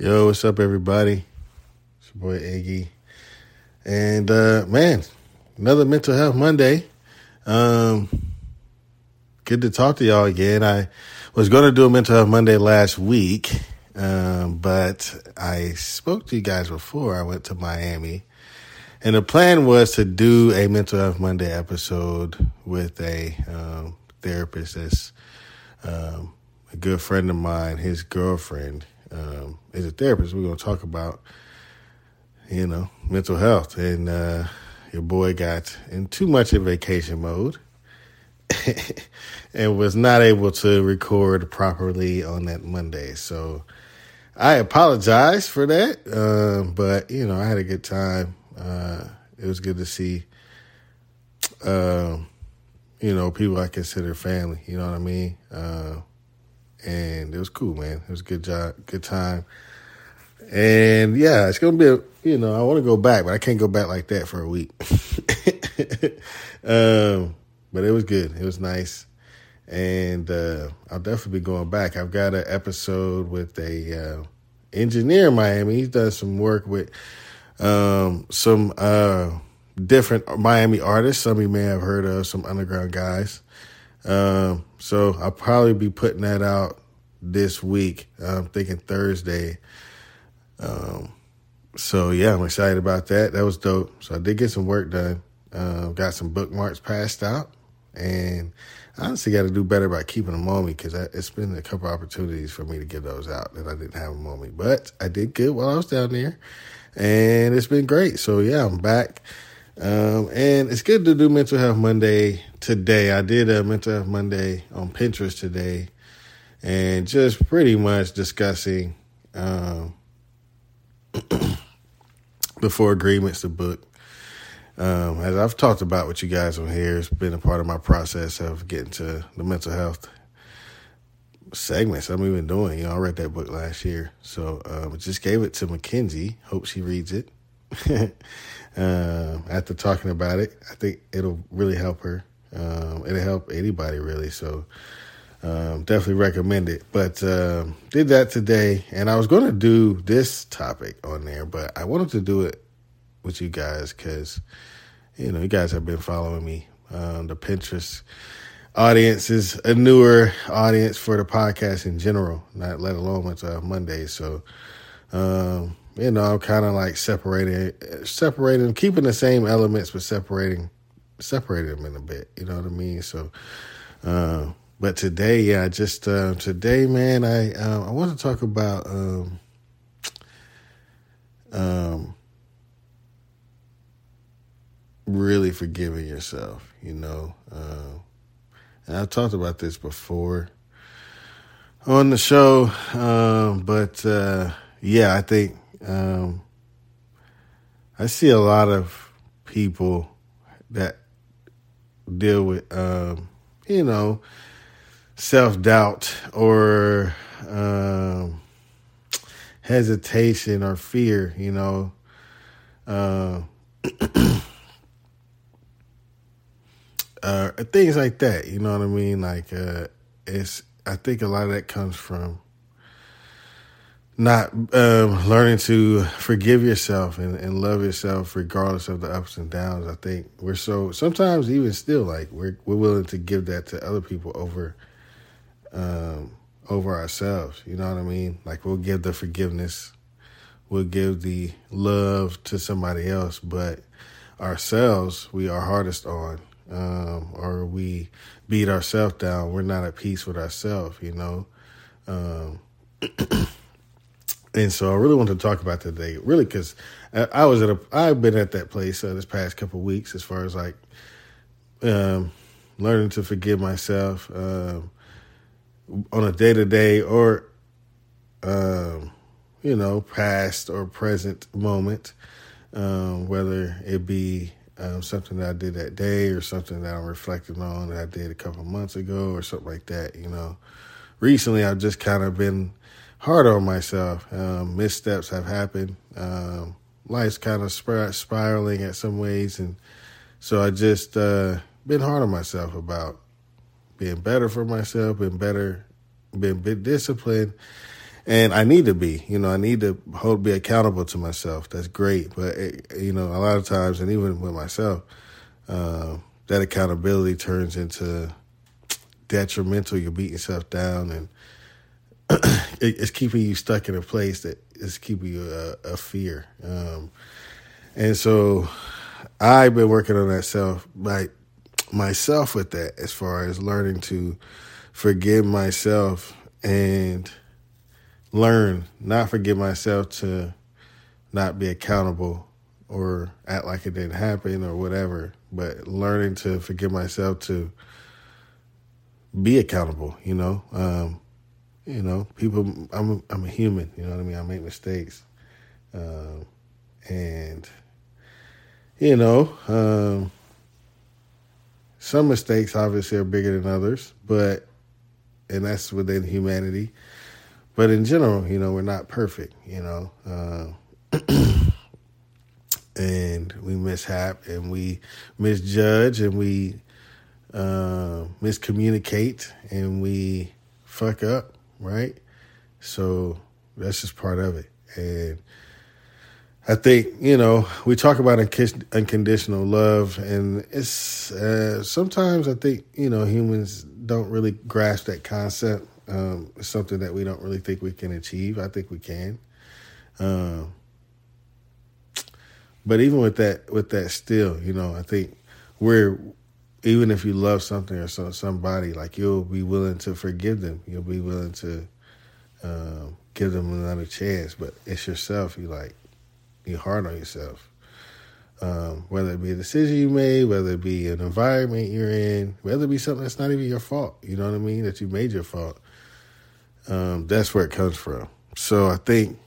Yo, what's up, everybody? It's your boy Iggy. And, uh, man, another Mental Health Monday. Um, good to talk to y'all again. I was going to do a Mental Health Monday last week, um, but I spoke to you guys before I went to Miami. And the plan was to do a Mental Health Monday episode with a um, therapist that's um, a good friend of mine, his girlfriend um, is a therapist. We're going to talk about, you know, mental health. And uh, your boy got in too much of vacation mode and was not able to record properly on that Monday. So I apologize for that. Uh, but, you know, I had a good time. Uh, it was good to see, uh, you know, people I consider family. You know what I mean? And it was cool, man. It was a good job, good time. And yeah, it's gonna be a you know I want to go back, but I can't go back like that for a week. um, but it was good. It was nice, and uh, I'll definitely be going back. I've got an episode with a uh, engineer in Miami. He's done some work with um, some uh, different Miami artists. Some you may have heard of some underground guys. Um, so I'll probably be putting that out this week. I'm thinking Thursday. Um, so yeah, I'm excited about that. That was dope. So I did get some work done. Uh, got some bookmarks passed out, and I honestly got to do better by keeping them on me because it's been a couple opportunities for me to get those out that I didn't have them on me. But I did good while I was down there, and it's been great. So yeah, I'm back. Um, and it's good to do Mental Health Monday today. I did a Mental Health Monday on Pinterest today and just pretty much discussing um, the Four Agreements, the book. Um, as I've talked about with you guys on here, it's been a part of my process of getting to the mental health segments I'm even doing. You know, I read that book last year. So um, just gave it to Mackenzie. Hope she reads it. uh, after talking about it. I think it'll really help her. Um, it'll help anybody really. So um, definitely recommend it. But uh, did that today, and I was going to do this topic on there, but I wanted to do it with you guys because you know you guys have been following me. Um, the Pinterest audience is a newer audience for the podcast in general, not let alone with uh, Mondays. So um, you know, I'm kind of like separating, separating, keeping the same elements, but separating, separating them in a bit. You know what I mean? So, uh, but today, yeah, just uh, today, man, I uh, I want to talk about um, um, really forgiving yourself. You know, and I've talked about this before on the show, but uh, yeah, I think um, I see a lot of people that deal with, um, you know, self doubt or um, hesitation or fear, you know. Uh, uh, things like that, you know what I mean? Like, uh, it's, I think a lot of that comes from not um, learning to forgive yourself and, and love yourself regardless of the ups and downs. I think we're so sometimes even still like we're we're willing to give that to other people over um, over ourselves. You know what I mean? Like we'll give the forgiveness, we'll give the love to somebody else, but ourselves we are hardest on, um, or we beat ourselves down. We're not at peace with ourselves. You know. And so I really want to talk about today, really, because I was at a, I've been at that place uh, this past couple weeks as far as like um, learning to forgive myself um, on a day to day or, um, you know, past or present moment, um, whether it be something that I did that day or something that I'm reflecting on that I did a couple months ago or something like that. You know, recently I've just kind of been hard on myself. Um, missteps have happened. Um, life's kind of spiraling at some ways, and so I just uh, been hard on myself about being better for myself, being better, being bit disciplined, and I need to be. You know, I need to hold be accountable to myself. That's great, but it, you know, a lot of times, and even with myself, uh, that accountability turns into detrimental. You're beating yourself down, and it's keeping you stuck in a place that is keeping you a, a fear. Um, and so, I've been working on that self, like myself, with that as far as learning to forgive myself and learn, not forgive myself to not be accountable or act like it didn't happen or whatever, but learning to forgive myself to be accountable, you know. Um, you know, people I'm a, I'm a human, you know what I mean? I make mistakes. Um, and you know, um, some mistakes obviously are bigger than others, but and that's within humanity. But in general, you know, we're not perfect, you know. Uh, and we mishap and we misjudge and we uh, miscommunicate and we fuck up, right? So that's just part of it. And I think, you know, we talk about unconditional love, and it's uh, sometimes I think, you know, humans don't really grasp that concept um, it's something that we don't really think we can achieve. I think we can. Um, but even with that, with that, still, you know, I think we're even if you love something or some, somebody, like you'll be willing to forgive them. You'll be willing to um, give them another chance. But it's yourself. You like you're hard on yourself. Um, whether it be a decision you made, whether it be an environment you're in, whether it be something that's not even your fault, you know what I mean, that you made your fault. Um, that's where it comes from. So I think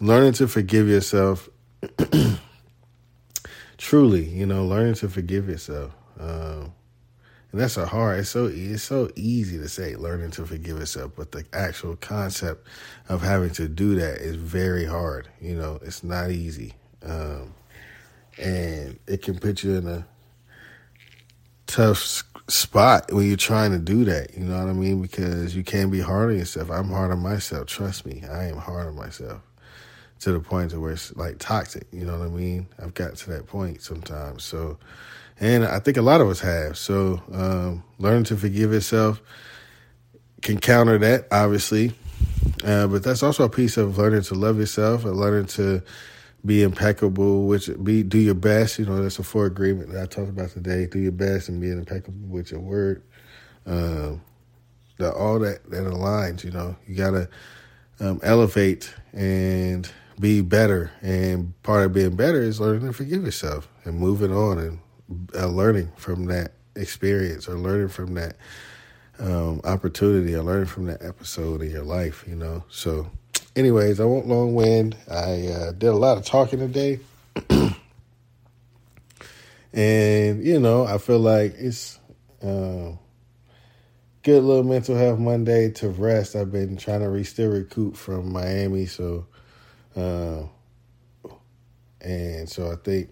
learning to forgive yourself, truly, you know, learning to forgive yourself. Um, and that's a hard. It's so it's so easy to say learning to forgive yourself, but the actual concept of having to do that is very hard. You know, it's not easy, um, and it can put you in a tough spot when you're trying to do that. You know what I mean? Because you can't be hard on yourself. I'm hard on myself. Trust me, I am hard on myself to the point to where it's like toxic. You know what I mean? I've got to that point sometimes. So, and I think a lot of us have. So, um, learning to forgive yourself can counter that, obviously. Uh, but that's also a piece of learning to love yourself and learning to be impeccable, which be do your best. You know, that's a four agreement that I talked about today. Do your best and be impeccable with your word. Um, the, all that that aligns. You know, you gotta um, elevate and be better. And part of being better is learning to forgive yourself and moving on and uh, learning from that experience or learning from that um, opportunity or learning from that episode in your life. You know, so anyways, I won't long wind. I uh, did a lot of talking today. and, you know, I feel like it's uh, good little mental health Monday to rest. I've been trying to re- still recoup from Miami. So, uh, and so I think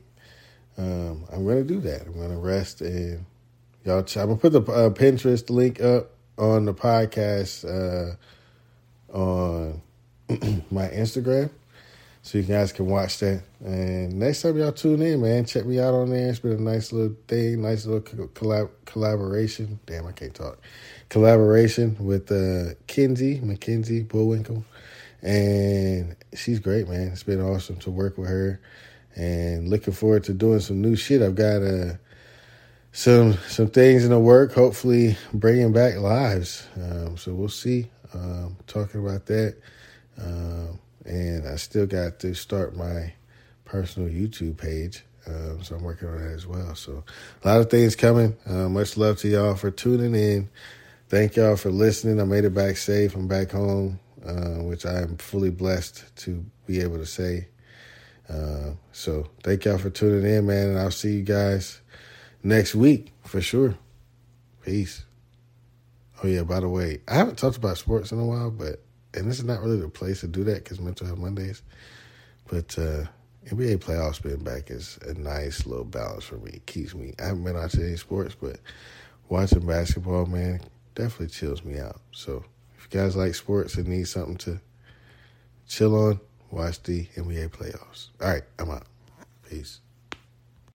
um, I'm going to do that. I'm going to rest and y'all, I'm to put the uh, Pinterest link up on the podcast uh, on my Instagram. So you guys can watch that. And next time y'all tune in, man, check me out on there. It's been a nice little thing, nice little collab- collaboration. Damn, I can't talk. Collaboration with uh, Kinsey, Mackenzie Bullwinkle. And she's great, man. It's been awesome to work with her. And looking forward to doing some new shit. I've got uh, some some things in the work. Hopefully, bringing back lives. Um, so we'll see. Um, talking about that. Um, and I still got to start my personal YouTube page. Um, so I'm working on that as well. So a lot of things coming. Uh, much love to y'all for tuning in. Thank y'all for listening. I made it back safe. I'm back home, uh, which I am fully blessed to be able to say. Uh, so thank y'all for tuning in, man. And I'll see you guys next week for sure. Peace. Oh yeah, by the way, I haven't talked about sports in a while, but and this is not really the place to do that because Mental Health Mondays. But uh, NBA playoffs being back is a nice little balance for me. It keeps me. I haven't been out to any sports, but watching basketball, man, definitely chills me out. So if you guys like sports and need something to chill on, watch the NBA playoffs. All right, I'm out. Peace.